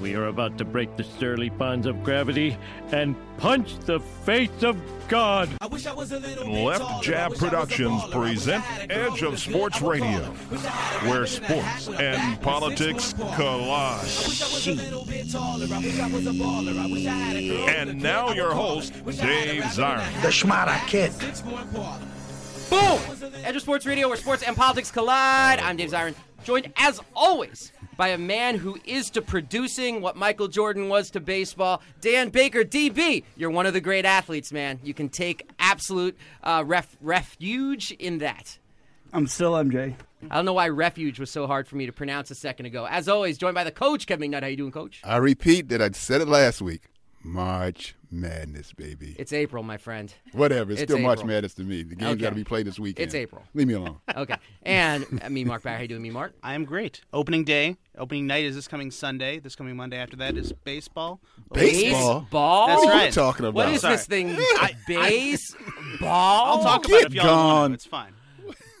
We are about to break the surly bonds of gravity and punch the face of God. Left Jab Productions present Edge of Sports Radio, where sports and politics collide. And now your host, Dave Zirin. The Schmada Kid. Boom! Edge of Sports Radio, where sports and politics collide. I'm Dave Zirin, joined as always by a man who is to producing what Michael Jordan was to baseball, Dan Baker, DB. You're one of the great athletes, man. You can take absolute uh, ref- refuge in that. I'm still MJ. I don't know why refuge was so hard for me to pronounce a second ago. As always, joined by the coach, Kevin McNutt. How you doing, coach? I repeat that I said it last week. March Madness, baby. It's April, my friend. Whatever. It's, It's still March April. Madness to me. The game's Okay. got to be played this weekend. It's April. Leave me alone. Okay. And uh, me, Mark Barry. How you doing, me, Mark? I am great. Opening day, opening night is this coming Sunday. This coming Monday after that is baseball. Baseball? Baseball? That's what are right. you talking about? What is Sorry. this thing? Baseball? I'll talk about get it if y'all don't want to. It's fine.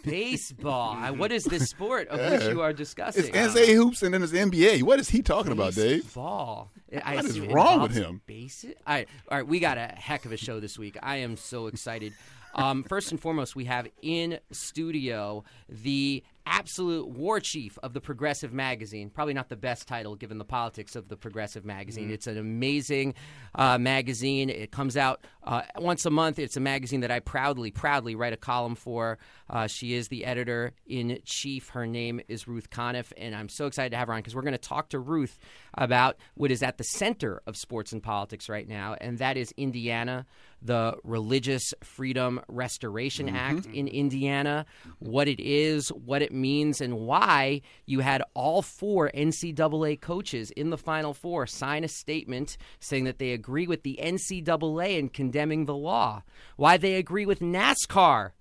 Baseball. What is this sport of which you are discussing? It's NCAA hoops and then it's NBA. What is he talking about, Dave? Baseball. I What is wrong with him? Basic. All right, all right. We got a heck of a show this week. I am so excited. Um, first and foremost, we have in studio the absolute war chief of the Progressive Magazine. Probably not the best title given the politics of the Progressive Magazine. It's an amazing uh, magazine. It comes out uh, once a month. It's a magazine that I proudly, proudly write a column for. Uh, she is the editor in chief. Her name is Ruth Conniff, and I'm so excited to have her on because we're going to talk to Ruth about what is at the center of sports and politics right now, and that is Indiana, the Religious Freedom Restoration mm-hmm. Act in Indiana, what it is, what it means, and why you had all four NCAA coaches in the Final Four sign a statement saying that they agree with the NCAA in condemning the law, why they agree with NASCAR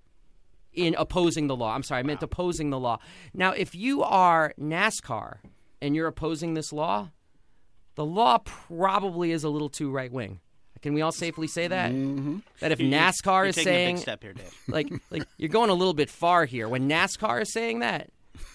in opposing the law. I'm sorry, I meant opposing the law. Now, if you are NASCAR and you're opposing this law, the law probably is a little too right wing. Can we all safely say that? Mm-hmm. That if You- you- NASCAR you're is taking a saying, big step here, Dave. like, like you're going a little bit far here. When NASCAR is saying that,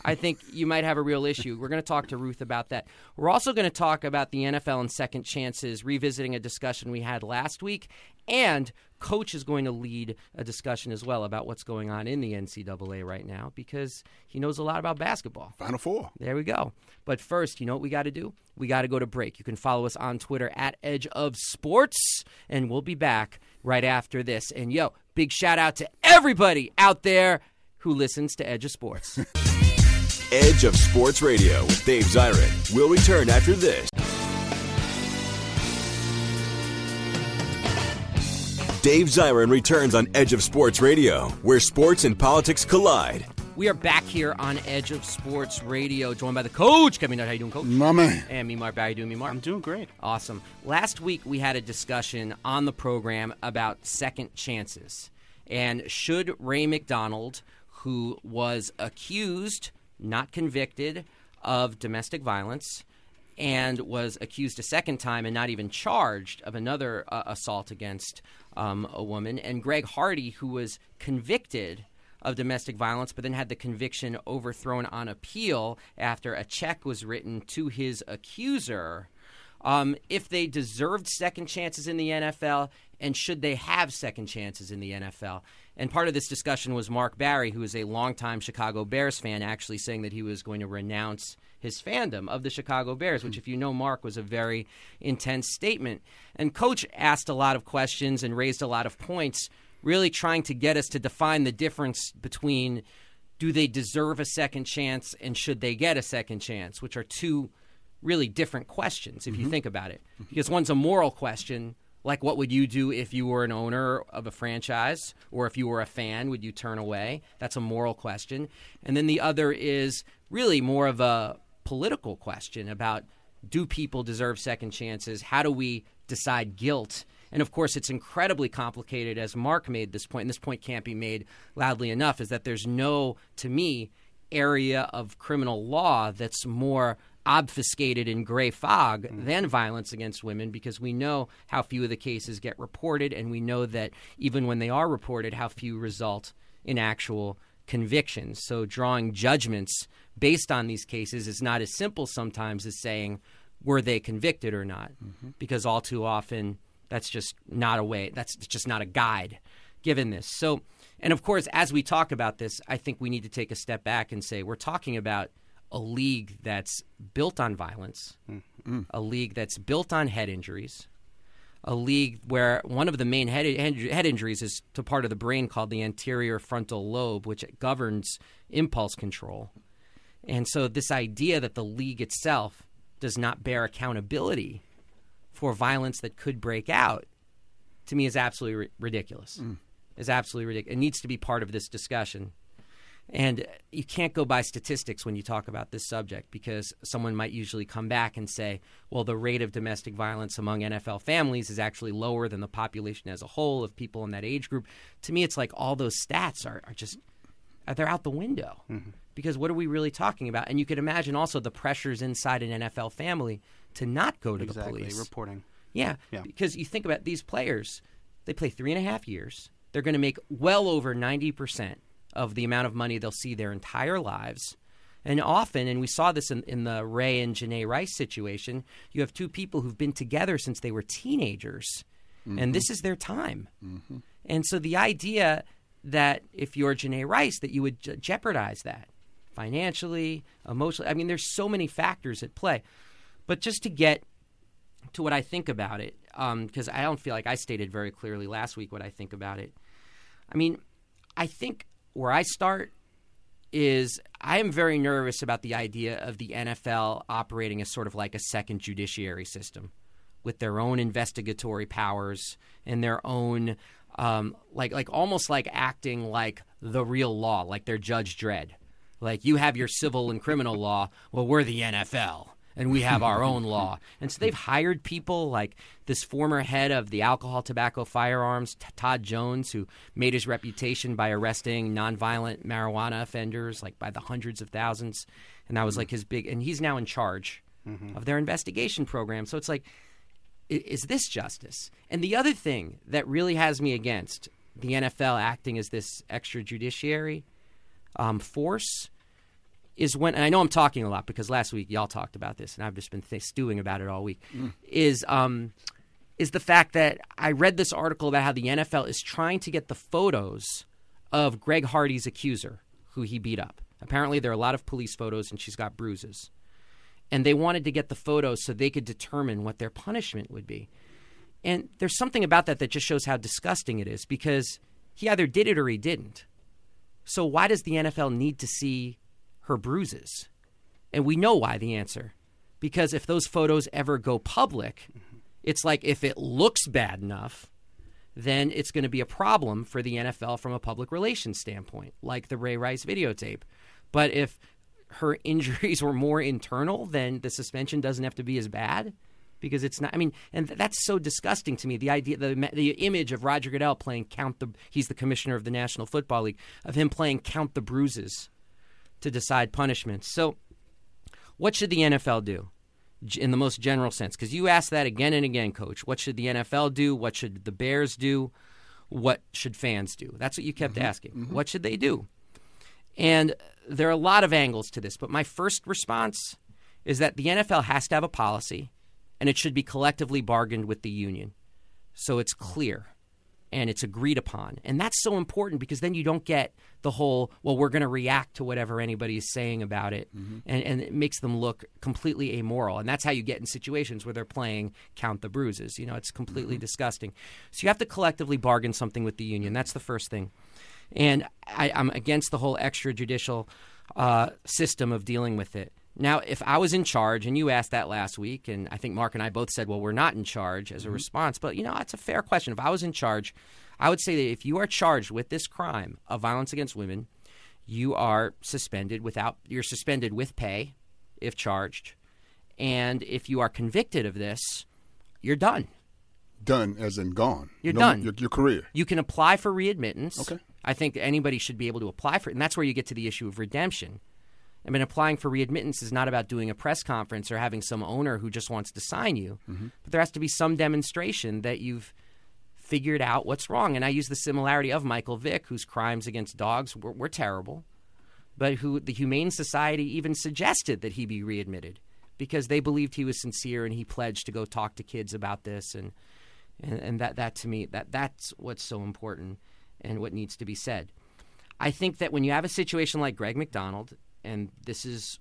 I think you might have a real issue. We're going to talk to Ruth about that. We're also going to talk about the NFL and second chances, revisiting a discussion we had last week, and Coach is going to lead a discussion as well about what's going on in the NCAA right now because he knows a lot about basketball. Final four. There we go. But first, you know what we got to do? We got to go to break. You can follow us on Twitter at Edge of Sports, and we'll be back right after this. And yo, big shout out to everybody out there who listens to Edge of Sports. Edge of Sports Radio with Dave Zirin will return after this. Dave Zirin returns on Edge of Sports Radio, where sports and politics collide. we are back here on Edge of Sports Radio, joined by the coach. Kevin, Nutt. how you doing, coach? My man. And me, Mark. How you doing, me, Mark? I'm doing great. Awesome. Last week we had a discussion on the program about second chances. And should Ray McDonald, who was accused, not convicted, of domestic violence, and was accused a second time and not even charged of another uh, assault against um, a woman. And Greg Hardy, who was convicted of domestic violence, but then had the conviction overthrown on appeal after a check was written to his accuser. Um, if they deserved second chances in the NFL, and should they have second chances in the NFL? And part of this discussion was Mark Barry, who is a longtime Chicago Bears fan, actually saying that he was going to renounce his fandom of the Chicago Bears, which, hmm. if you know Mark, was a very intense statement. And Coach asked a lot of questions and raised a lot of points, really trying to get us to define the difference between do they deserve a second chance and should they get a second chance, which are two really different questions if you mm-hmm. think about it. Mm-hmm. Because one's a moral question, like what would you do if you were an owner of a franchise or if you were a fan, would you turn away? That's a moral question. And then the other is really more of a political question about do people deserve second chances? How do we decide guilt? And of course, it's incredibly complicated, as Mark made this point, and this point can't be made loudly enough, is that there's no, to me, area of criminal law that's more obfuscated in gray fog mm. than violence against women because we know how few of the cases get reported, and we know that even when they are reported, how few result in actual convictions. So drawing judgments based on these cases is not as simple sometimes as saying, were they convicted or not? Mm-hmm. Because all too often, that's just not a way, that's just not a guide given this. So, and of course, as we talk about this, I think we need to take a step back and say we're talking about a league that's built on violence, mm-hmm. a league that's built on head injuries, a league where one of the main head, head injuries is to part of the brain called the anterior frontal lobe, which governs impulse control. And so, this idea that the league itself does not bear accountability for violence that could break out, to me, is absolutely ri- ridiculous. Mm. Is absolutely ridiculous. It needs to be part of this discussion. And you can't go by statistics when you talk about this subject because someone might usually come back and say, well, the rate of domestic violence among NFL families is actually lower than the population as a whole of people in that age group. To me, it's like all those stats are, are just, they're out the window. Mm-hmm. Because what are we really talking about? And you could imagine also the pressures inside an NFL family to not go to exactly. the police. Reporting. Yeah, Yeah. because you think about these players, they play three and a half years. They're going to make well over 90% of the amount of money they'll see their entire lives. And often, and we saw this in, in the Ray and Janae Rice situation, you have two people who've been together since they were teenagers, and this mm-hmm. is their time. Mm-hmm. And so the idea that if you're Janae Rice, that you would je- jeopardize that financially, emotionally. I mean, there's so many factors at play. But just to get to what I think about it, because I don't feel like I stated very clearly last week what I think about it. I mean, I think where I start is I am very nervous about the idea of the NFL operating as sort of like a second judiciary system with their own investigatory powers and their own um, like like almost like acting like the real law, like they're Judge Dredd. Like you have your civil and criminal law, well we're the NFL and we have our own law. And so they've hired people like this former head of the alcohol, tobacco, firearms, T- Todd Jones, who made his reputation by arresting nonviolent marijuana offenders, like by the hundreds of thousands. And that was like his big, and he's now in charge of their investigation program. So it's like, is this justice? And the other thing that really has me against the NFL acting as this extrajudiciary um, force is when, and I know I'm talking a lot because last week y'all talked about this, and I've just been th- stewing about it all week. Is um, is the fact that I read this article about how the NFL is trying to get the photos of Greg Hardy's accuser, who he beat up. Apparently, there are a lot of police photos, and she's got bruises. And they wanted to get the photos so they could determine what their punishment would be. And there's something about that that just shows how disgusting it is because he either did it or he didn't. So why does the NFL need to see her bruises? And we know why the answer. Because if those photos ever go public, it's like if it looks bad enough, then it's going to be a problem for the NFL from a public relations standpoint, like the Ray Rice videotape. But if her injuries were more internal, then the suspension doesn't have to be as bad because it's not. I mean, and th- that's so disgusting to me. The idea, the the image of Roger Goodell playing count the. He's the commissioner of the National Football League of him playing count the bruises to decide punishments. So, what should the NFL do? in the most general sense? Because you ask that again and again, Coach. What should the NFL do? What should the Bears do? What should fans do? That's what you kept mm-hmm. asking. Mm-hmm. What should they do? And there are a lot of angles to this, but my first response is that the NFL has to have a policy and it should be collectively bargained with the union. So it's clear and it's agreed upon. And that's so important because then you don't get the whole, well, we're going to react to whatever anybody is saying about it. And, and it makes them look completely amoral. And that's how you get in situations where they're playing count the bruises. You know, it's completely disgusting. So you have to collectively bargain something with the union. That's the first thing. And I, I'm against the whole extrajudicial uh, system of dealing with it. Now, if I was in charge, and you asked that last week, and I think Mark and I both said, well, we're not in charge as a mm-hmm. response, but you know, that's a fair question. If I was in charge, I would say that if you are charged with this crime of violence against women, you are suspended without, you're suspended with pay if charged. And if you are convicted of this, you're done. Done as in gone. You're No- done. Your, your career. You can apply for readmittance. Okay. I think anybody should be able to apply for it. And that's where you get to the issue of redemption. I mean, applying for readmittance is not about doing a press conference or having some owner who just wants to sign you. Mm-hmm. But there has to be some demonstration that you've figured out what's wrong. And I use the similarity of Michael Vick, whose crimes against dogs were, were terrible, but who the Humane Society even suggested that he be readmitted because they believed he was sincere and he pledged to go talk to kids about this. And, and, and that, that to me, that, that's what's so important and what needs to be said. I think that when you have a situation like Greg McDonald, and this is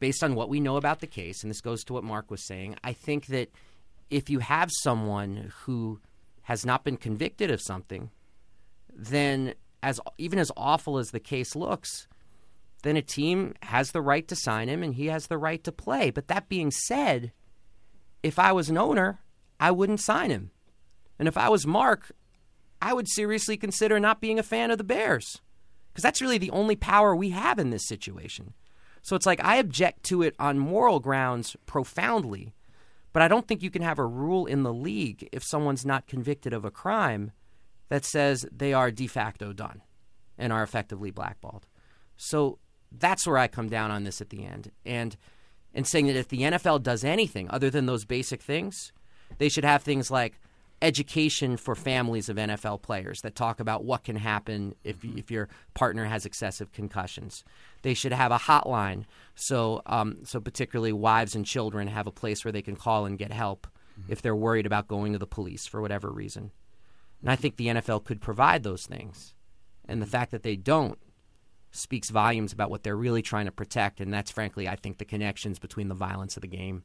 based on what we know about the case, and this goes to what Mark was saying, I think that if you have someone who has not been convicted of something, then as even as awful as the case looks, then a team has the right to sign him and he has the right to play. But that being said, if I was an owner, I wouldn't sign him. And if I was Mark, I would seriously consider not being a fan of the Bears because that's really the only power we have in this situation. So it's like I object to it on moral grounds profoundly, but I don't think you can have a rule in the league if someone's not convicted of a crime that says they are de facto done and are effectively blackballed. So that's where I come down on this at the end. And and saying that if the NFL does anything other than those basic things, they should have things like education for families of NFL players that talk about what can happen if mm-hmm. if your partner has excessive concussions. They should have a hotline so um, so particularly wives and children have a place where they can call and get help mm-hmm. if they're worried about going to the police for whatever reason. And I think the NFL could provide those things. And the mm-hmm. fact that they don't speaks volumes about what they're really trying to protect. And that's, frankly, I think the connections between the violence of the game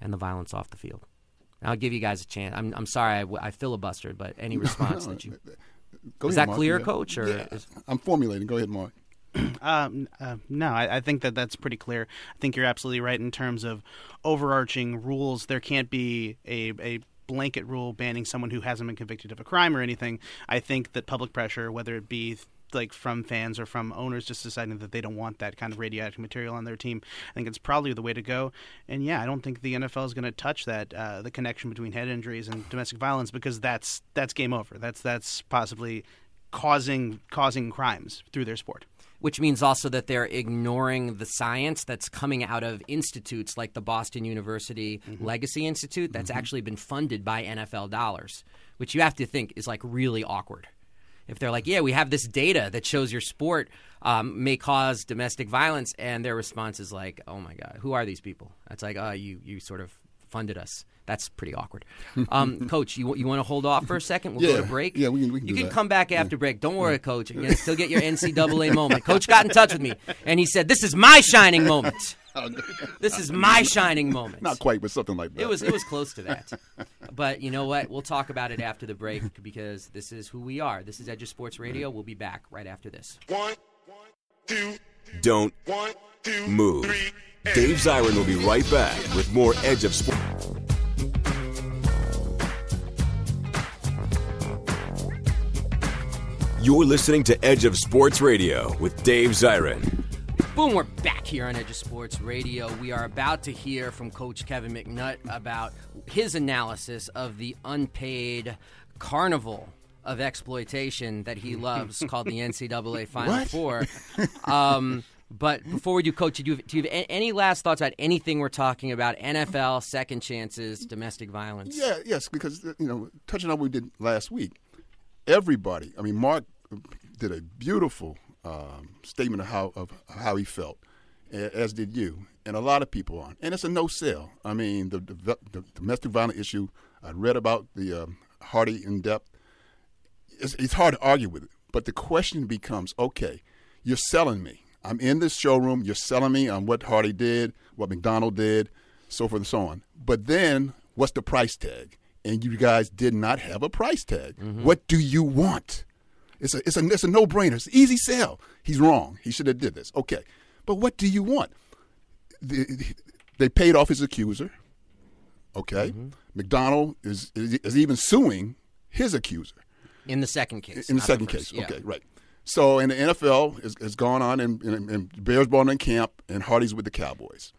and the violence off the field. And I'll give you guys a chance. I'm, I'm sorry I, I filibustered, but any response that you. Go Is ahead, that Mark. clear, Yeah. Coach, or Yeah. is- I'm formulating. Go ahead, Mark. Um, uh, no, I, I think that that's pretty clear. I think you're absolutely right in terms of overarching rules. There can't be a, a blanket rule banning someone who hasn't been convicted of a crime or anything. I think that public pressure, whether it be like from fans or from owners just deciding that they don't want that kind of radioactive material on their team, I think it's probably the way to go. And yeah, I don't think the NFL is going to touch that uh, the connection between head injuries and domestic violence because that's that's game over. That's that's possibly causing causing crimes through their sport. which means also that they're ignoring the science that's coming out of institutes like the Boston University Legacy Institute that's actually been funded by NFL dollars, which you have to think is like really awkward. If they're like, yeah, we have this data that shows your sport um, may cause domestic violence, and their response is like, oh my God, who are these people? It's like, oh, you, you sort of funded us. That's pretty awkward. Um, Coach, you, you want to hold off for a second? We'll go Yeah. to break. Yeah, we can- we can You can that. come back after break. Don't worry, Coach. You can still get your NCAA moment. Coach got in touch with me, and he said, "This is my shining moment. This is my shining moment." Not quite, but something like that. It was it was close to that. But you know what? We'll talk about it after the break because this is who we are. This is Edge of Sports Radio. We'll be back right after this. One, two, Don't move. Dave Zirin will be right back with more Edge of Sport. You're listening to Edge of Sports Radio with Dave Zirin. Boom, we're back here on Edge of Sports Radio. We are about to hear from Coach Kevin McNutt about his analysis of the unpaid carnival of exploitation that he loves called the NCAA Final What? Four. Um, But before we do, Coach, do you, do you have any last thoughts about anything we're talking about? NFL, second chances, domestic violence. Yeah, yes, because you know, touching on what we did last week, everybody. I mean, Mark did a beautiful um, statement of how of how he felt, as did you, and a lot of people on. And it's a no sell. I mean, the, the, the domestic violence issue. I read about the um, Hardy in depth. It's, it's hard to argue with it, but the question becomes: Okay, you're selling me. I'm in this showroom. You're selling me on what Hardy did, what McDonald did, so forth and so on. But then, what's the price tag? And you guys did not have a price tag. What do you want? It's a it's a it's a no brainer. It's an easy sell. He's wrong. He should have did this. Okay, but what do you want? The, the- they paid off his accuser. Okay, mm-hmm. McDonald is, is is even suing his accuser In the second case. in the second first. case. Yeah. Okay, right. So, and the NFL has, has gone on, and, and, and Bears ball in camp, and Hardy's with the Cowboys,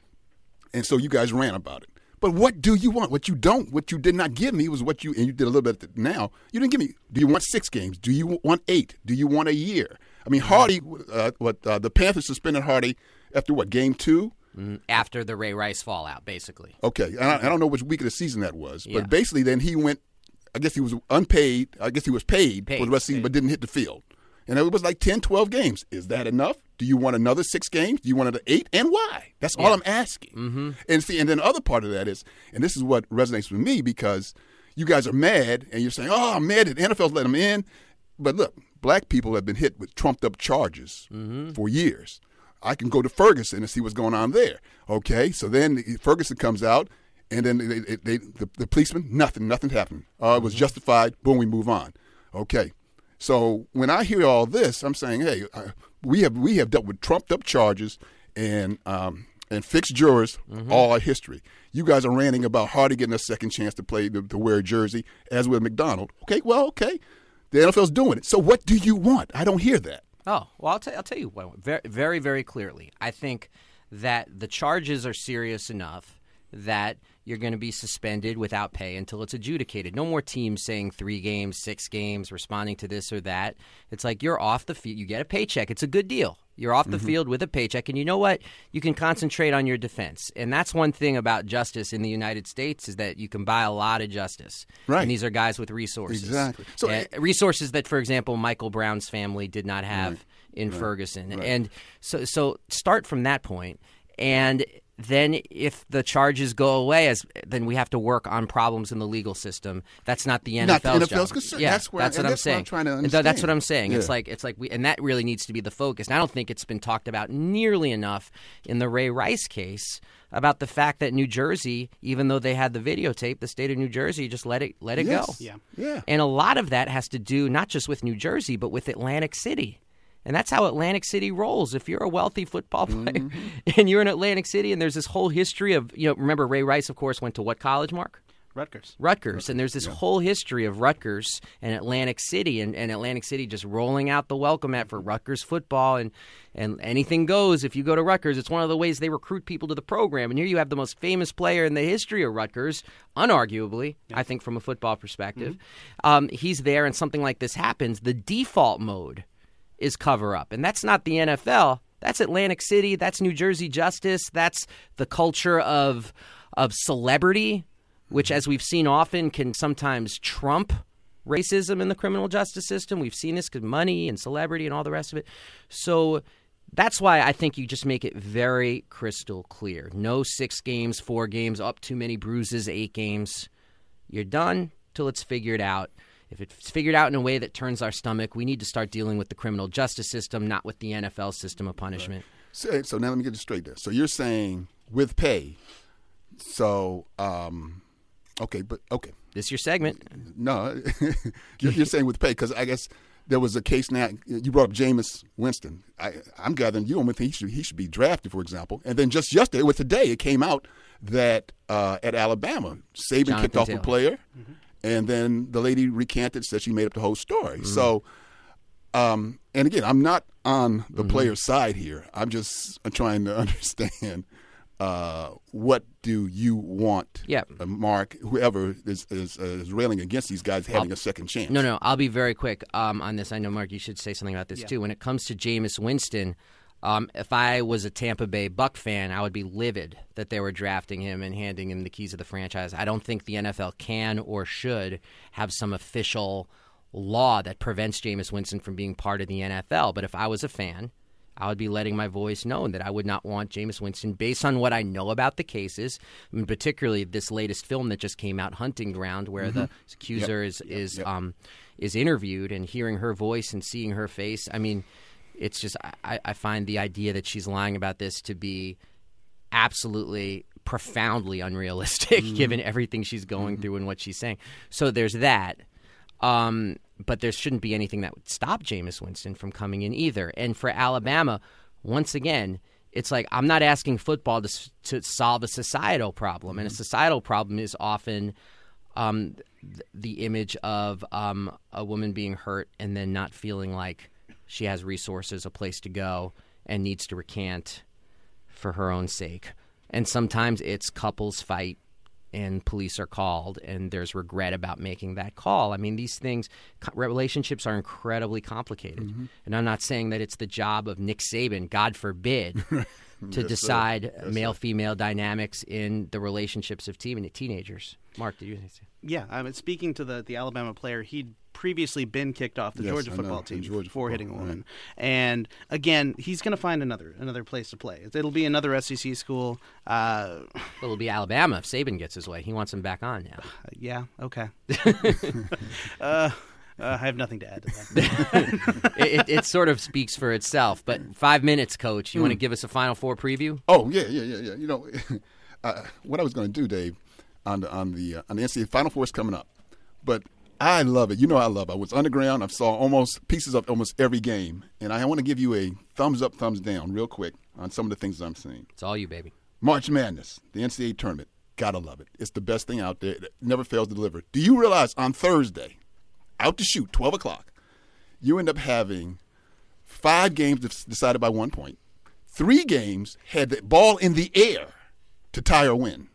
and so you guys ran about it. But what do you want? What you don't, what you did not give me was what you, and you did a little bit now. You didn't give me. Do you want six games? Do you want eight? Do you want a year? I mean, Hardy, uh, what uh, the Panthers suspended Hardy after what game two? Mhm. After the Ray Rice fallout, basically. Okay, I, I don't know which week of the season that was, Yeah. but basically, then he went. I guess he was unpaid. I guess he was paid, for the rest of the season, but didn't hit the field. And it was like 10, 12 games. Is that enough? Do you want another six games? Do you want another eight? And why? That's all I'm asking. Mm-hmm. And see, and then the other part of that is, and this is what resonates with me because you guys are mad and you're saying, "Oh, I'm mad that the NFL's let them in." But look, black people have been hit with trumped up charges for years. I can go to Ferguson and see what's going on there. Okay, so then Ferguson comes out, and then they, they, they, the, the policeman, nothing, nothing happened. Uh, it was justified. Boom, we move on. Okay, so when I hear all this, I'm saying, hey, uh, we have we have dealt with trumped up charges and um, and fixed jurors all our history. You guys are ranting about Hardy getting a second chance to play to, to wear a jersey, as with McDonald. Okay, well, okay, the NFL's doing it. So what do you want? I don't hear that. Oh well, I'll, tell I'll tell you what, very, very, very clearly. I think that the charges are serious enough that you're going to be suspended without pay until it's adjudicated. No more teams saying three games, six games, responding to this or that. It's like you're off the field. You get a paycheck. It's a good deal. You're off the field with a paycheck, and you know what? You can concentrate on your defense, and that's one thing about justice in the United States is that you can buy a lot of justice. Right. And these are guys with resources. Exactly. So- Uh, resources that, for example, Michael Brown's family did not have in Ferguson. And so, so start from that point, and then if the charges go away, as then we have to work on problems in the legal system. That's not the NFL's Not the NFL's job. concern. Yeah, That's where- that's and what I'm that's what I'm saying. trying to And That's what I'm saying. It's like it's like we, and that really needs to be the focus. And I don't think it's been talked about nearly enough in the Ray Rice case about the fact that New Jersey, even though they had the videotape, the state of New Jersey just let it let it Yes. go. Yeah. Yeah. And a lot of that has to do not just with New Jersey, but with Atlantic City. And that's how Atlantic City rolls. If you're a wealthy football player Mm-hmm. and you're in Atlantic City and there's this whole history of, you know, remember Ray Rice, of course, went to what college, Mark? Rutgers. Rutgers. And there's this whole history of Rutgers and Atlantic City and, and Atlantic City just rolling out the welcome mat for Rutgers football and, and anything goes if you go to Rutgers. It's one of the ways they recruit people to the program. And here you have the most famous player in the history of Rutgers, unarguably, I think, from a football perspective. Um, he's there and something like this happens. The default mode is cover up. And that's not the NFL. That's Atlantic City. That's New Jersey justice. That's the culture of of celebrity, which, mm-hmm. as we've seen often, can sometimes trump racism in the criminal justice system. We've seen this because money and celebrity and all the rest of it. So that's why I think you just make it very crystal clear. No six games, four games, up too many bruises, eight games. You're done till it's figured out. If it's figured out in a way that turns our stomach, we need to start dealing with the criminal justice system, not with the NFL system of punishment. So, so now let me get this straight there. So you're saying with pay. So, um, okay, but okay. This your segment. No, you're, you're saying with pay because I guess there was a case now. You brought up Jameis Winston. I, I'm gathering you don't think he should, he should be drafted, for example. And then just yesterday, with today, it came out that uh, at Alabama, Saban Jonathan kicked off Taylor. a player, and then the lady recanted, said she made up the whole story. Mm-hmm. So, um, and again, I'm not on the Mm-hmm. player's side here. I'm just trying to understand uh, what do you want, Yeah. uh, Mark, whoever is, is, uh, is railing against these guys having a second chance. No, no, I'll be very quick um, on this. I know, Mark, you should say something about this too. When it comes to Jameis Winston, Um, if I was a Tampa Bay Buck fan, I would be livid that they were drafting him and handing him the keys of the franchise. I don't think the NFL can or should have some official law that prevents Jameis Winston from being part of the NFL. But if I was a fan, I would be letting my voice known that I would not want Jameis Winston, based on what I know about the cases, mean, particularly this latest film that just came out, Hunting Ground, where the accuser is is um, is interviewed and hearing her voice and seeing her face. I mean, it's just I, I find the idea that she's lying about this to be absolutely profoundly unrealistic, given everything she's going through and what she's saying. So there's that. Um, but there shouldn't be anything that would stop Jameis Winston from coming in either. And for Alabama, once again, it's like I'm not asking football to, to solve a societal problem, and a societal problem is often um, th- the image of um, a woman being hurt and then not feeling like she has resources, a place to go, and needs to recant for her own sake. And sometimes it's couples fight and police are called and there's regret about making that call. I mean, these things, relationships are incredibly complicated. Mm-hmm. And I'm not saying that it's the job of Nick Saban, God forbid, to decide male female dynamics in the relationships of teen- teenagers. Mark, did you say? Yeah, I mean, speaking to the, the Alabama player, he'd previously been kicked off the Yes, Georgia football team Georgia for football, hitting a right. woman. And again, he's going to find another another place to play. It'll be another SEC school. Uh, it'll be Alabama if Saban gets his way. He wants him back on now. yeah, okay. uh, uh, I have nothing to add to that. it, it, it sort of speaks for itself. But five minutes, Coach. You want Hmm. to give us a Final Four preview? Oh yeah, yeah, yeah, yeah. You know, uh, what I was going to do, Dave, on the on the uh, on the NCAA Final Four is coming up, but I love it. You know, I love. It. I was underground. I saw almost pieces of almost every game, and I want to give you a thumbs up, thumbs down, real quick on some of the things I'm seeing. It's all you, baby. March Madness, the NCAA tournament. Gotta love it. It's the best thing out there. It never fails to deliver. Do you realize on Thursday, out to shoot, 12 o'clock, you end up having five games decided by one point. Three games had the ball in the air to tie or win.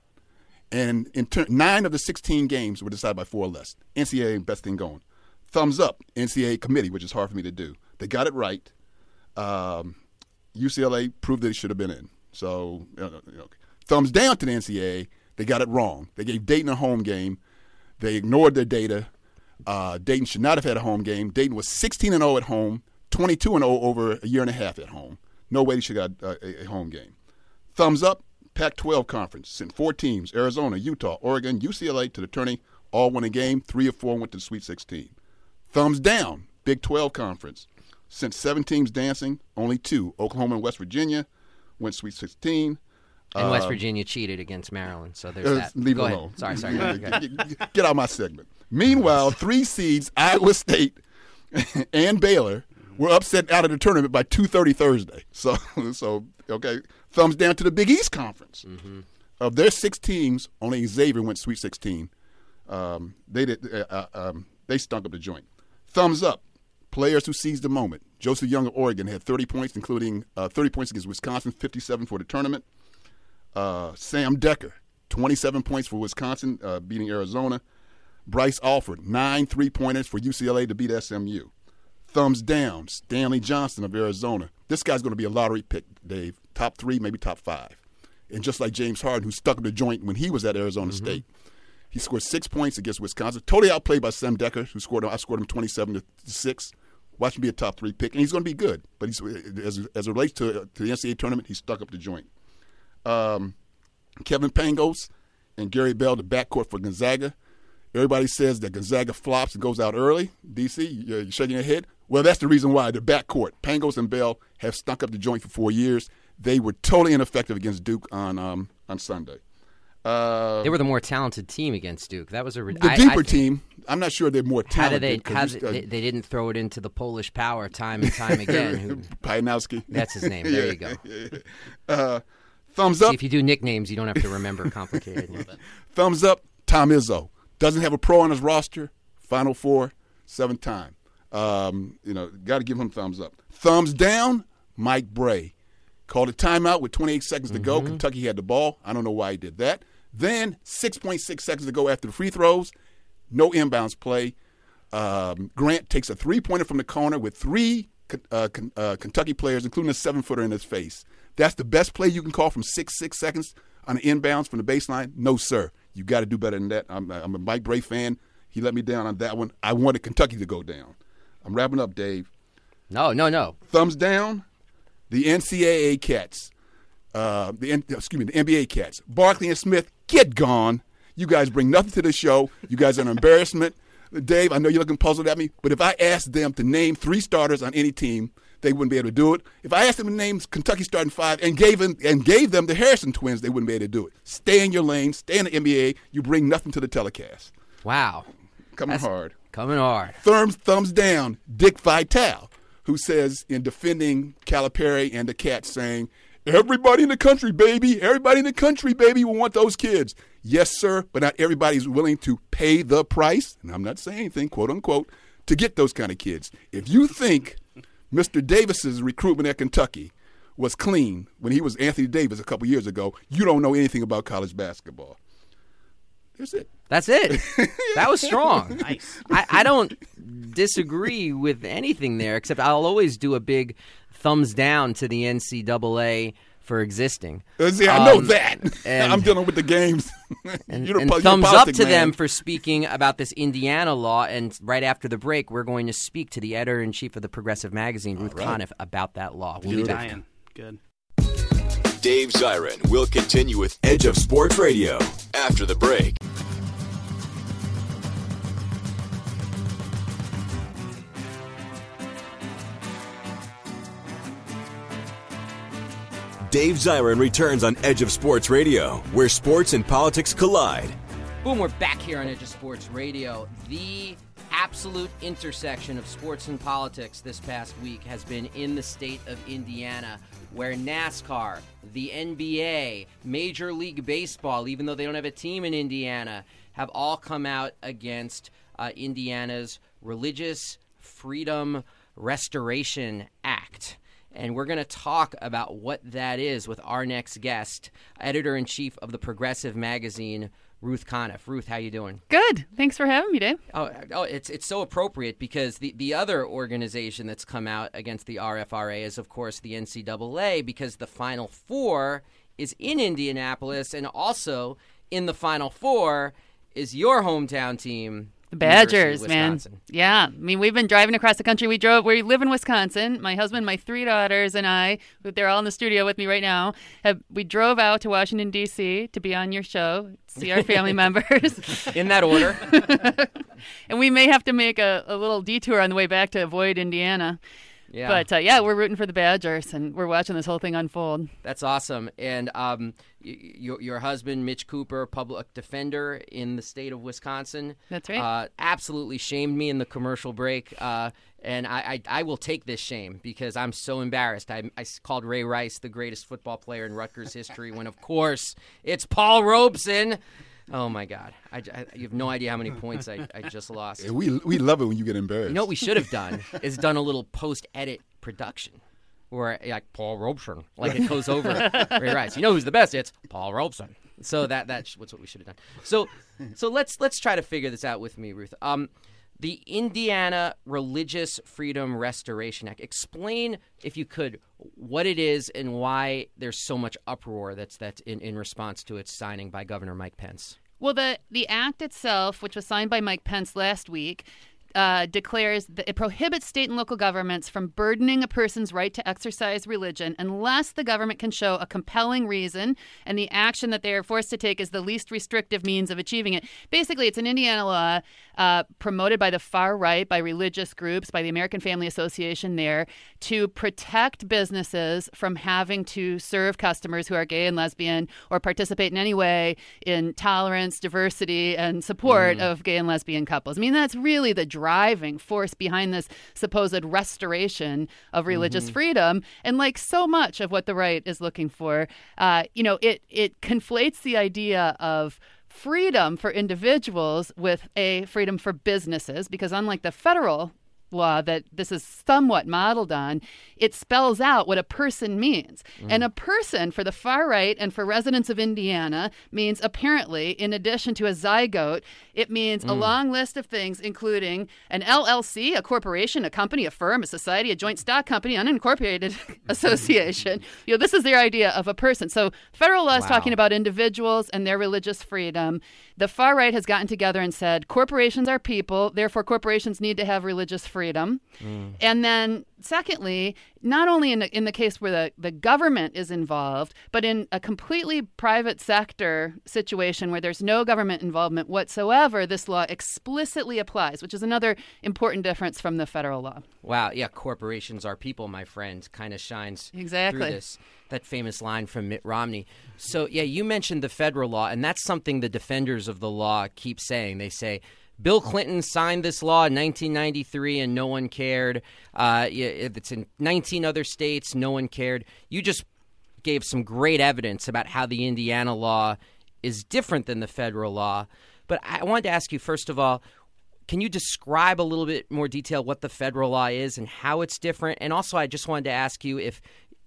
And in turn, nine of the 16 games were decided by four or less. NCAA, best thing going. Thumbs up, NCAA committee, which is hard for me to do. They got it right. Um, UCLA proved that it should have been in. So, you know, you know, thumbs down to the NCAA. They got it wrong. They gave Dayton a home game. They ignored their data. Uh, Dayton should not have had a home game. Dayton was 16 and 0 at home, 22 and 0 over a year and a half at home. No way they should have got uh, a, a home game. Thumbs up, Pac 12 conference. Sent four teams Arizona, Utah, Oregon, UCLA to the tourney. All won a game. Three or four went to the Sweet 16. Thumbs down, Big 12 conference. Sent seven teams dancing. Only two, Oklahoma and West Virginia, went Sweet 16. And West Um, Virginia cheated against Maryland, so there's uh, that. Leave Go it ahead. alone. Sorry, sorry. Yeah, go ahead. get, get- get out my segment. Meanwhile, three seeds Iowa State and Baylor were upset out of the tournament by 2:30 Thursday. So, so okay, thumbs down to the Big East Conference. Of their six teams, only Xavier went Sweet 16. Um, they did. Uh, uh, um, they stunk up the joint. Thumbs up. Players who seized the moment. Joseph Young of Oregon had 30 points, including uh, 30 points against Wisconsin, 57 for the tournament. Uh, Sam Dekker, 27 points for Wisconsin, uh, beating Arizona. Bryce Alford, nine three pointers for UCLA to beat SMU. Thumbs down, Stanley Johnson of Arizona. This guy's going to be a lottery pick, Dave. Top three, maybe top five. And just like James Harden, who stuck in the joint when he was at Arizona State, he scored six points against Wisconsin. Totally outplayed by Sam Dekker, who scored. I scored him 27 to six. Watch him be a top three pick, and he's going to be good. But he's, as, as it relates to, to the NCAA tournament, he stuck up the joint. Um, Kevin Pangos and Gary Bell, the backcourt for Gonzaga. Everybody says that Gonzaga flops and goes out early. DC, you're shaking your head. Well, that's the reason why the backcourt, Pangos and Bell, have stunk up the joint for four years. They were totally ineffective against Duke on um, on Sunday. Uh, They were the more talented team against Duke. That was a the I- I deeper think- team. I'm not sure they're more How talented. did they? How did, st- they? They didn't throw it into the Polish power time and time again. Who, Pianowski. that's his name. There you go. Uh, thumbs See, up. if you do nicknames, you don't have to remember complicated. Thumbs up, Tom Izzo. Doesn't have a pro on his roster. Final four, seventh time. Um, you know, got to give him thumbs up. Thumbs down, Mike Brey. Called a timeout with 28 seconds to go. Kentucky had the ball. I don't know why he did that. Then 6.6 seconds to go after the free throws. No inbounds play. Um, Grant takes a three pointer from the corner with three uh, uh, Kentucky players, including a seven footer in his face. That's the best play you can call from six six seconds on an inbounds from the baseline. No, sir. You got to do better than that. I'm, I'm a Mike Brey fan. He let me down on that one. I wanted Kentucky to go down. I'm wrapping up, Dave. No, no, no. Thumbs down. The NCAA cats. Uh, the excuse me, the NBA cats. Barkley and Smith, get gone. You guys bring nothing to the show. You guys are an embarrassment. Dave, I know you're looking puzzled at me, but if I asked them to name three starters on any team, they wouldn't be able to do it. If I asked them to name Kentucky starting five and gave them and gave them the Harrison twins, they wouldn't be able to do it. Stay in your lane. Stay in the NBA. You bring nothing to the telecast. Wow, coming That's hard. Coming hard. Thumbs thumbs down. Dick Vitale, who says in defending Calipari and the Cats, saying Everybody in the country, baby, everybody in the country, baby, will want those kids. Yes, sir, but not everybody's willing to pay the price, and I'm not saying anything, quote unquote, to get those kind of kids. If you think Mr. Davis's recruitment at Kentucky was clean when he was Anthony Davis a couple years ago, you don't know anything about college basketball. That's it. That's it. that was strong. nice. I, I don't disagree with anything there, except I'll always do a big thumbs down to the NCAA for existing. Uh, see, I know um, that. I'm dealing with the games. and, and thumbs up to man. them for speaking about this Indiana law. And right after the break, we're going to speak to the editor in chief of the Progressive Magazine, Ruth right. Conniff, about that law. We'll be back. Good. Dave Zirin will continue with Edge of Sports Radio after the break. Dave Zirin returns on Edge of Sports Radio, where sports and politics collide. Boom, we're back here on Edge of Sports Radio. The absolute intersection of sports and politics this past week has been in the state of Indiana, where NASCAR, the NBA, Major League Baseball, even though they don't have a team in Indiana, have all come out against uh, Indiana's Religious Freedom Restoration Act and we're going to talk about what that is with our next guest, editor in chief of the Progressive Magazine, Ruth Conniff. Ruth, how you doing? Good. Thanks for having me, Dave. Oh, oh, it's it's so appropriate because the, the other organization that's come out against the RFRA is, of course, the NCAA because the Final Four is in Indianapolis, and also in the Final Four is your hometown team, the Badgers, man. Yeah. I mean, we've been driving across the country. We drove, we live in Wisconsin. My husband, my three daughters, and I, they're all in the studio with me right now. Have, we drove out to Washington, D.C. to be on your show, see our family members. In that order. and we may have to make a, a little detour on the way back to avoid Indiana. Yeah. But uh, yeah, we're rooting for the Badgers, and we're watching this whole thing unfold. That's awesome. And um, your your husband, Mitch Cooper, public defender in the state of Wisconsin. That's right. Uh, absolutely shamed me in the commercial break. Uh, and I, I, I, will take this shame because I'm so embarrassed. I, I called Ray Rice the greatest football player in Rutgers history when, of course, it's Paul Robeson. Oh my God! I, I, you have no idea how many points I, I just lost. we we love it when you get embarrassed. You know what we should have done is done a little post edit production where like Paul Robeson, like it goes over Ray Rice. You know who's the best? It's Paul Robeson. So that that's what we should have done. So so let's let's try to figure this out with me, Ruth. Um, the Indiana Religious Freedom Restoration Act. Explain, if you could, what it is and why there's so much uproar that's that's in, in response to its signing by Governor Mike Pence. Well, the the act itself, which was signed by Mike Pence last week, uh, declares that it prohibits state and local governments from burdening a person's right to exercise religion unless the government can show a compelling reason and the action that they are forced to take is the least restrictive means of achieving it. Basically, it's an Indiana law uh, promoted by the far right, by religious groups, by the American Family Association there to protect businesses from having to serve customers who are gay and lesbian or participate in any way in tolerance, diversity, and support mm. of gay and lesbian couples. I mean, that's really the driving force behind this supposed restoration of religious mm-hmm. freedom. And like so much of what the right is looking for, uh, you know, it it conflates the idea of freedom for individuals with a freedom for businesses because unlike the federal law that this is somewhat modeled on, it spells out what a person means. Mm. And a person for the far right and for residents of Indiana means apparently, in addition to a zygote, it means mm. a long list of things, including an LLC, a corporation, a company, a firm, a society, a joint stock company, unincorporated association. You know, this is their idea of a person. So federal law is wow. talking about individuals and their religious freedom. The far right has gotten together and said corporations are people, therefore corporations need to have religious freedom. Mm. And then secondly, not only in the, in the case where the, the government is involved, but in a completely private sector situation where there's no government involvement whatsoever, this law explicitly applies, which is another important difference from the federal law. Wow, yeah, corporations are people, my friend, kind of shines exactly. through this. That famous line from Mitt Romney. So, yeah, you mentioned the federal law, and that's something the defenders of the law keep saying. They say Bill Clinton signed this law in 1993 and no one cared. Uh, it's in 19 other states, no one cared. You just gave some great evidence about how the Indiana law is different than the federal law. But I wanted to ask you, first of all, can you describe a little bit more detail what the federal law is and how it's different? And also, I just wanted to ask you if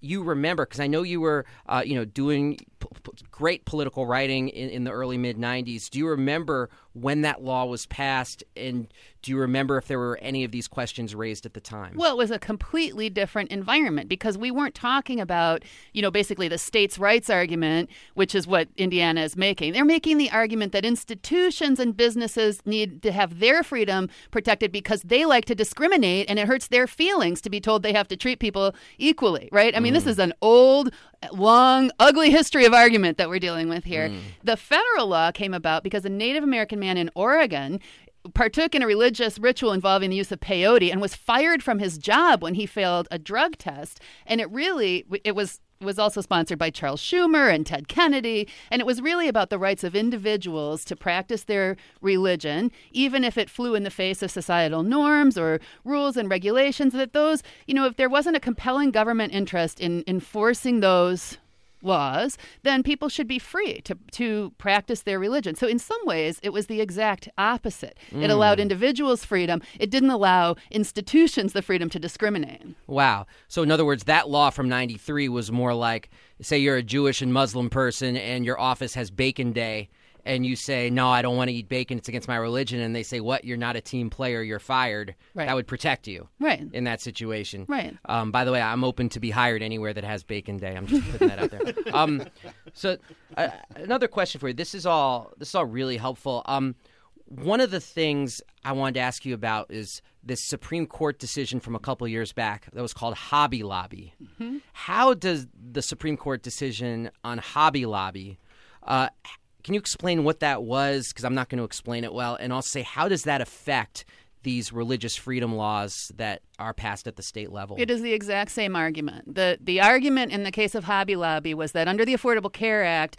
you remember because I know you were uh, you know doing p- p- great political writing in, in the early mid 90s. Do you remember when that law was passed and do you remember if there were any of these questions raised at the time? Well, it was a completely different environment because we weren't talking about, you know, basically the states' rights argument, which is what Indiana is making. They're making the argument that institutions and businesses need to have their freedom protected because they like to discriminate and it hurts their feelings to be told they have to treat people equally, right? I mean, mm. this is an old, long, ugly history of argument that we're dealing with here. Mm. The federal law came about because a Native American man in Oregon partook in a religious ritual involving the use of peyote and was fired from his job when he failed a drug test and it really it was was also sponsored by Charles Schumer and Ted Kennedy and it was really about the rights of individuals to practice their religion even if it flew in the face of societal norms or rules and regulations that those you know if there wasn't a compelling government interest in enforcing those laws, then people should be free to, to practice their religion. So, in some ways, it was the exact opposite. Mm. It allowed individuals freedom, it didn't allow institutions the freedom to discriminate. Wow. So, in other words, that law from 93 was more like say you're a Jewish and Muslim person and your office has Bacon Day and you say, "No, I don't want to eat bacon; it's against my religion," and they say, "What? You're not a team player; you're fired." Right. That would protect you, right, in that situation. Right. Um, by the way, I'm open to be hired anywhere that has Bacon Day. I'm just putting that out there. Um, so, uh, another question for you. This is all. This is all really helpful. Um, one of the things I wanted to ask you about is this Supreme Court decision from a couple years back that was called Hobby Lobby. Mm-hmm. How does the Supreme Court decision on Hobby Lobby uh, can you explain what that was? Because I'm not going to explain it well. And I'll say, how does that affect these religious freedom laws that are passed at the state level? It is the exact same argument. The, the argument in the case of Hobby Lobby was that under the Affordable Care Act,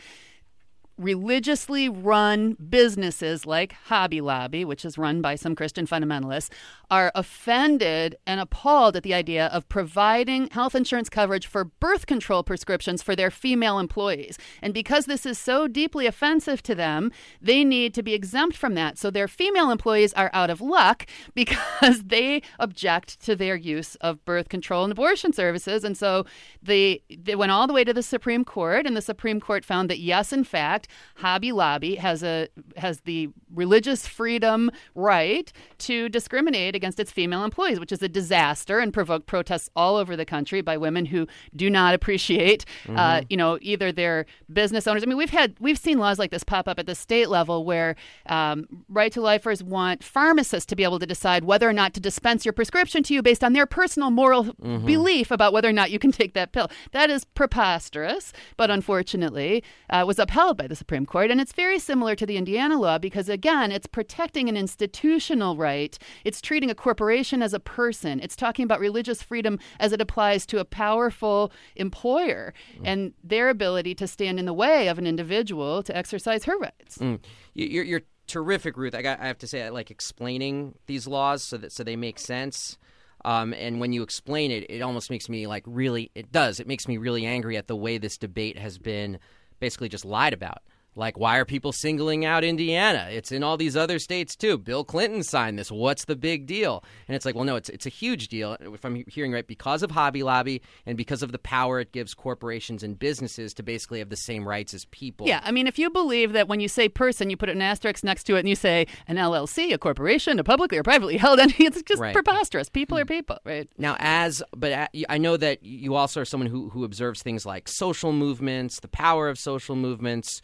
religiously run businesses like Hobby Lobby, which is run by some Christian fundamentalists, are offended and appalled at the idea of providing health insurance coverage for birth control prescriptions for their female employees. And because this is so deeply offensive to them, they need to be exempt from that. So their female employees are out of luck because they object to their use of birth control and abortion services. And so they, they went all the way to the Supreme Court, and the Supreme Court found that yes, in fact, fact, Hobby Lobby has a has the religious freedom right to discriminate against its female employees, which is a disaster and provoked protests all over the country by women who do not appreciate, uh, mm-hmm. uh, you know, either their business owners. I mean, we've had we've seen laws like this pop up at the state level where um, right to lifers want pharmacists to be able to decide whether or not to dispense your prescription to you based on their personal moral mm-hmm. belief about whether or not you can take that pill. That is preposterous, but unfortunately uh, was upheld by the the Supreme Court. And it's very similar to the Indiana law because, again, it's protecting an institutional right. It's treating a corporation as a person. It's talking about religious freedom as it applies to a powerful employer mm. and their ability to stand in the way of an individual to exercise her rights. Mm. You're, you're terrific, Ruth. I, got, I have to say, I like explaining these laws so that so they make sense. Um, and when you explain it, it almost makes me like really. It does. It makes me really angry at the way this debate has been basically just lied about. Like, why are people singling out Indiana? It's in all these other states too. Bill Clinton signed this. What's the big deal? And it's like, well, no, it's it's a huge deal. If I'm hearing right, because of Hobby Lobby and because of the power it gives corporations and businesses to basically have the same rights as people. Yeah, I mean, if you believe that when you say person, you put an asterisk next to it and you say an LLC, a corporation, a publicly or privately held entity, it's just Right. preposterous. People are people, right? Now, as but uh, I know that you also are someone who who observes things like social movements, the power of social movements,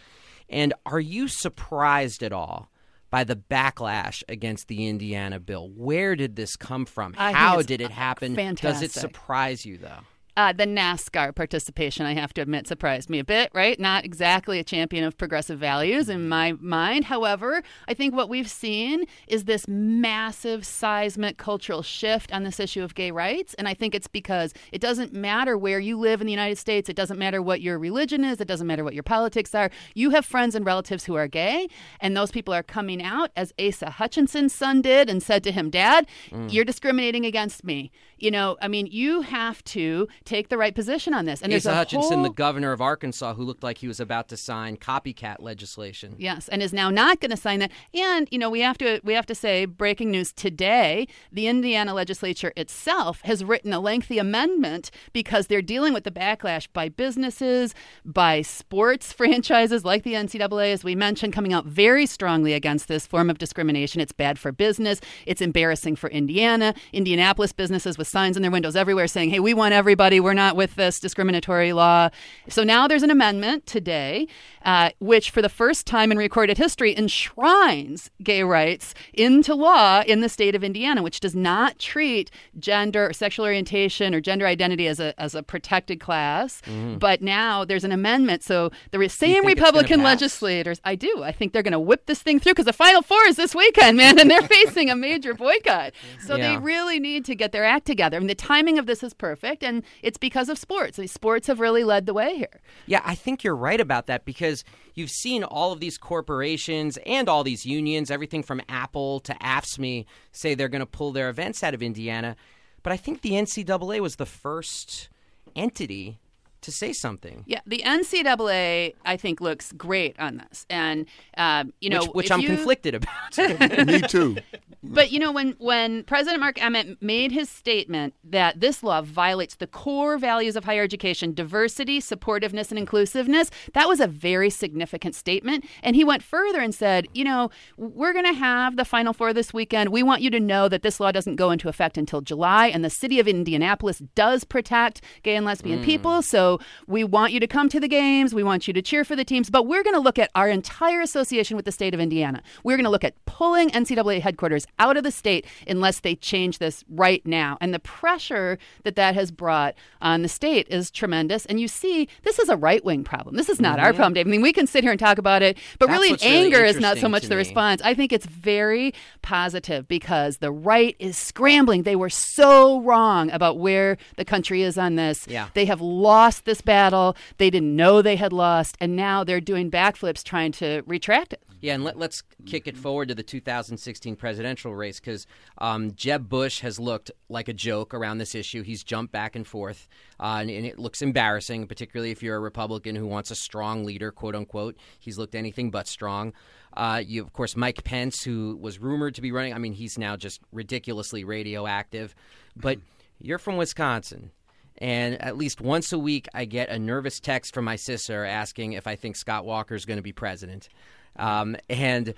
and are you surprised at all? By the backlash against the Indiana bill, where did this come from? I How did it happen? Does it surprise you though? Uh, the NASCAR participation, I have to admit, surprised me a bit, right? Not exactly a champion of progressive values in my mind. However, I think what we've seen is this massive seismic cultural shift on this issue of gay rights. And I think it's because it doesn't matter where you live in the United States, it doesn't matter what your religion is, it doesn't matter what your politics are. You have friends and relatives who are gay, and those people are coming out, as Asa Hutchinson's son did, and said to him, Dad, you're discriminating against me. You know, I mean, you have to take the right position on this. And Asa Hutchinson, whole- the governor of Arkansas, who looked like he was about to sign copycat legislation. Yes, and is now not going to sign that. And you know, we have to we have to say breaking news today, the Indiana legislature itself has written a lengthy amendment because they're dealing with the backlash by businesses, by sports franchises like the NCAA as we mentioned coming out very strongly against this form of discrimination. It's bad for business, it's embarrassing for Indiana. Indianapolis businesses with signs in their windows everywhere saying, "Hey, we want everybody. We're not with this discriminatory law." So now there's an amendment today uh, which for the first time in recorded history enshrines gay rights into law in the state of Indiana, which does not treat gender or sexual orientation or gender identity as a, as a protected class. But now there's an amendment. So the same think it's gonna Republican legislators, I do, I think they're going to whip this thing through because the Final Four is this weekend, man, and they're facing a major boycott. So they really need to get their act together. I mean, the timing of this is perfect, and it's because of sports. I mean, sports have really led the way here. Yeah, I think you're right about that because you've seen all of these corporations and all these unions, everything from Apple to AFSCME, say they're going to pull their events out of Indiana. But I think the NCAA was the first entity to say something. Yeah, the NCAA I think looks great on this, and um, you know, which, which I'm you- conflicted about. Me too. But you know, when when President Mark Emmert made his statement that this law violates the core values of higher education, diversity, supportiveness, and inclusiveness, that was a very significant statement. And he went further and said, you know, we're going to have the Final Four this weekend. We want you to know that this law doesn't go into effect until July, and the city of Indianapolis does protect gay and lesbian hmm. people. So we want you to come to the games. We want you to cheer for the teams. But we're going to look at our entire association with the state of Indiana. We're going to look at pulling NCAA headquarters out of the state unless they change this right now. And the pressure that that has brought on the state is tremendous. And you see, this is a right wing problem. This is not our mm-hmm. problem, Dave. I mean, we can sit here and talk about it, but That's really, what's really anger is not so much the me. response. I think it's very positive because the right is scrambling. They were so wrong about where the country is on this. Yeah. They have lost this battle. They didn't know they had lost, and now they're doing backflips trying to retract it. Yeah, and let, let's kick it forward to the 2016 presidential race because um, Jeb Bush has looked like a joke around this issue. He's jumped back and forth, uh, and, and it looks embarrassing, particularly if you're a Republican who wants a strong leader, quote unquote. He's looked anything but strong. Uh, you, of course, Mike Pence, who was rumored to be running. I mean, he's now just ridiculously radioactive. But you're from Wisconsin. And at least once a week, I get a nervous text from my sister asking if I think Scott Walker is going to be president. Um, and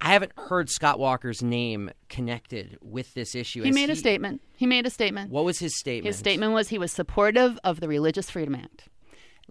I haven't heard Scott Walker's name connected with this issue. He made a statement. He made a statement. What was his statement? His statement was he was supportive of the Religious Freedom Act.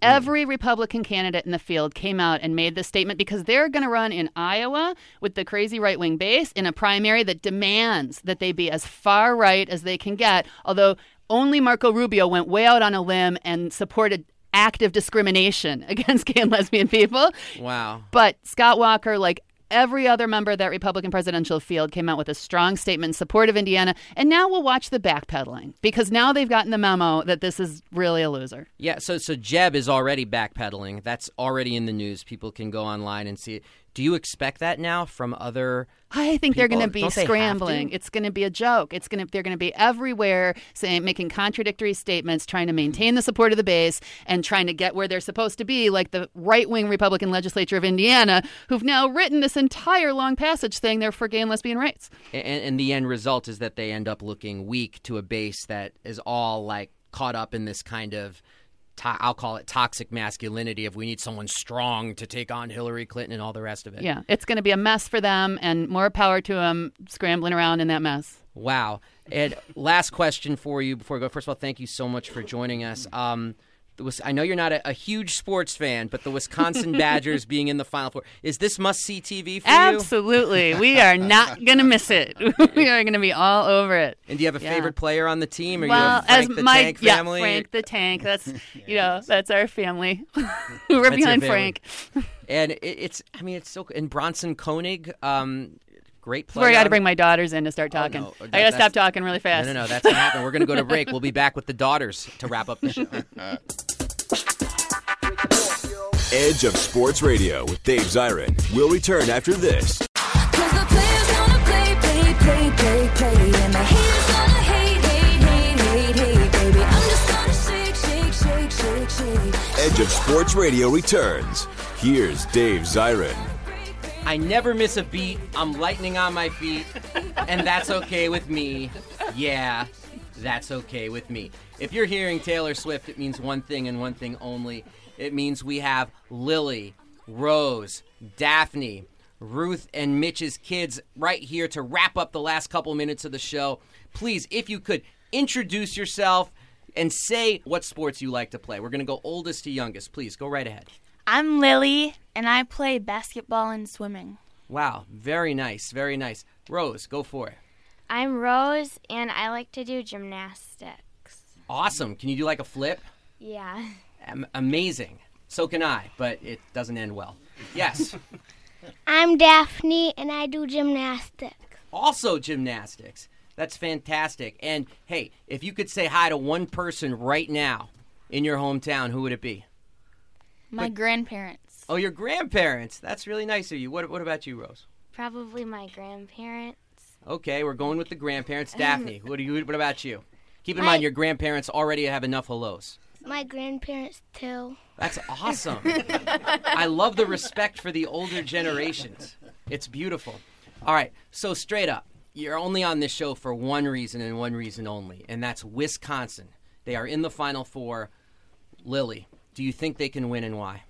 Every Republican candidate in the field came out and made this statement because they're going to run in Iowa with the crazy right wing base in a primary that demands that they be as far right as they can get. Although only Marco Rubio went way out on a limb and supported active discrimination against gay and lesbian people. Wow. But Scott Walker, like every other member of that Republican presidential field, came out with a strong statement in support of Indiana. And now we'll watch the backpedaling because now they've gotten the memo that this is really a loser. Yeah, so so Jeb is already backpedaling. That's already in the news. People can go online and see it. Do you expect that now from other? I think they're going to be Don't scrambling. to? It's going to be a joke. It's going to they're going to be everywhere saying making contradictory statements, trying to maintain the support of the base and trying to get where they're supposed to be, like the right-wing Republican legislature of Indiana, who've now written this entire long passage saying they're for gay and lesbian rights. And, and the end result is that they end up looking weak to a base that is all like caught up in this kind of. To- I'll call it toxic masculinity if we need someone strong to take on Hillary Clinton and all the rest of it. Yeah, it's going to be a mess for them, and more power to them scrambling around in that mess. Wow. And last question for you before we go. First of all, thank you so much for joining us. Um, the I know you're not a, a huge sports fan, but the Wisconsin Badgers being in the Final Four is this must see TV for you? Absolutely, we are not going to miss it. we are going to be all over it. And do you have a Yeah. favorite player on the team? Are well, you Frank as the my Tank yeah, family? Frank the Tank. That's you know that's our family. We're your behind. Frank. And it, it's, I mean, it's so. And Bronson Koenig, um, great That's player. where I got to bring my daughters in to start oh, talking. no, I got to stop talking really fast. No, no, no, that's not happening. We're going to go to break. We'll be back with the daughters to wrap up the show. Edge of Sports Radio with Dave Zirin We'll return after this. Cause the players gonna play, play, play, play, play. And the haters gonna hate, hate, hate, hate, hate, baby. I'm just gonna shake, shake, shake, shake, shake. Edge of Sports Radio returns. Here's Dave Zirin. I never miss a beat. I'm lightning on my feet, and that's okay with me. Yeah, that's okay with me. If you're hearing Taylor Swift, it means one thing and one thing only. It means we have Lily, Rose, Daphne, Ruth, and Mitch's kids right here to wrap up the last couple minutes of the show. Please, if you could, introduce yourself and say what sports you like to play. We're going to go oldest to youngest. Please, go right ahead. I'm Lily, and I play basketball and swimming. Wow, very nice, very nice. Rose, go for it. I'm Rose, and I like to do gymnastics. Awesome. Can you do like a flip? Yeah. Am- amazing. So can I, but it doesn't end well. Yes. I'm Daphne, and I do gymnastics. also gymnastics. That's fantastic. And hey, if you could say hi to one person right now in your hometown, who would it be? My grandparents. Oh, your grandparents. That's really nice of you. What, what about you, Rose? Probably my grandparents. Okay, we're going with the grandparents. Daphne, what, do you, what about you? Keep in My- mind, your grandparents already have enough hellos. My grandparents, too. That's awesome. I love the respect for the older generations. It's beautiful. All right, so straight up, you're only on this show for one reason and one reason only, and that's Wisconsin. They are in the Final Four. Lily, do you think they can win and why?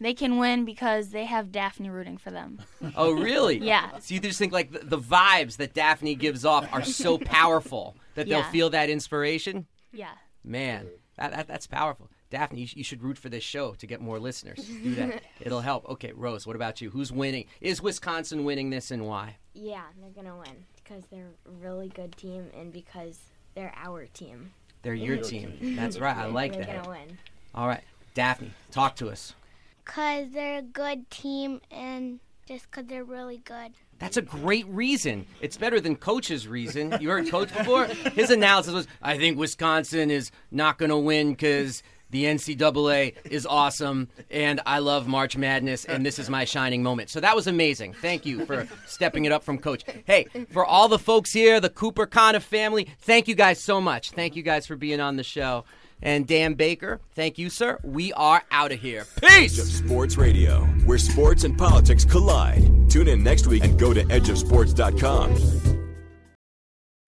They can win because they have Daphne rooting for them. Oh, really? Yeah. So you just think like the, the vibes that Daphne gives off are so powerful that they'll feel that inspiration? Yeah. Man, that, that that's powerful. Daphne, you, sh- you should root for this show to get more listeners. Do that. It'll help. Okay, Rose, what about you? Who's winning? Is Wisconsin winning this and why? Yeah, they're going to win because they're a really good team and because they're our team. They're your team. That's right. I like that. they're going to win. All right. Daphne, talk to us. Because they're a good team and just because they're really good. That's a great reason. It's better than coach's reason. You heard coach before? His analysis was I think Wisconsin is not going to win because the NCAA is awesome and I love March Madness and this is my shining moment. So that was amazing. Thank you for stepping it up from coach. Hey, for all the folks here, the Cooper Conniff family, thank you guys so much. Thank you guys for being on the show. And Dan Baker, thank you, sir. We are out of here. Peace! Edge of Sports Radio, where sports and politics collide. Tune in next week and go to edgeofsports.com.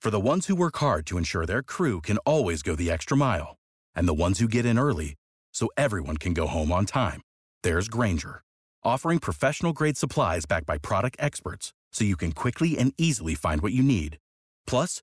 For the ones who work hard to ensure their crew can always go the extra mile, and the ones who get in early so everyone can go home on time, there's Grainger, offering professional grade supplies backed by product experts so you can quickly and easily find what you need. Plus,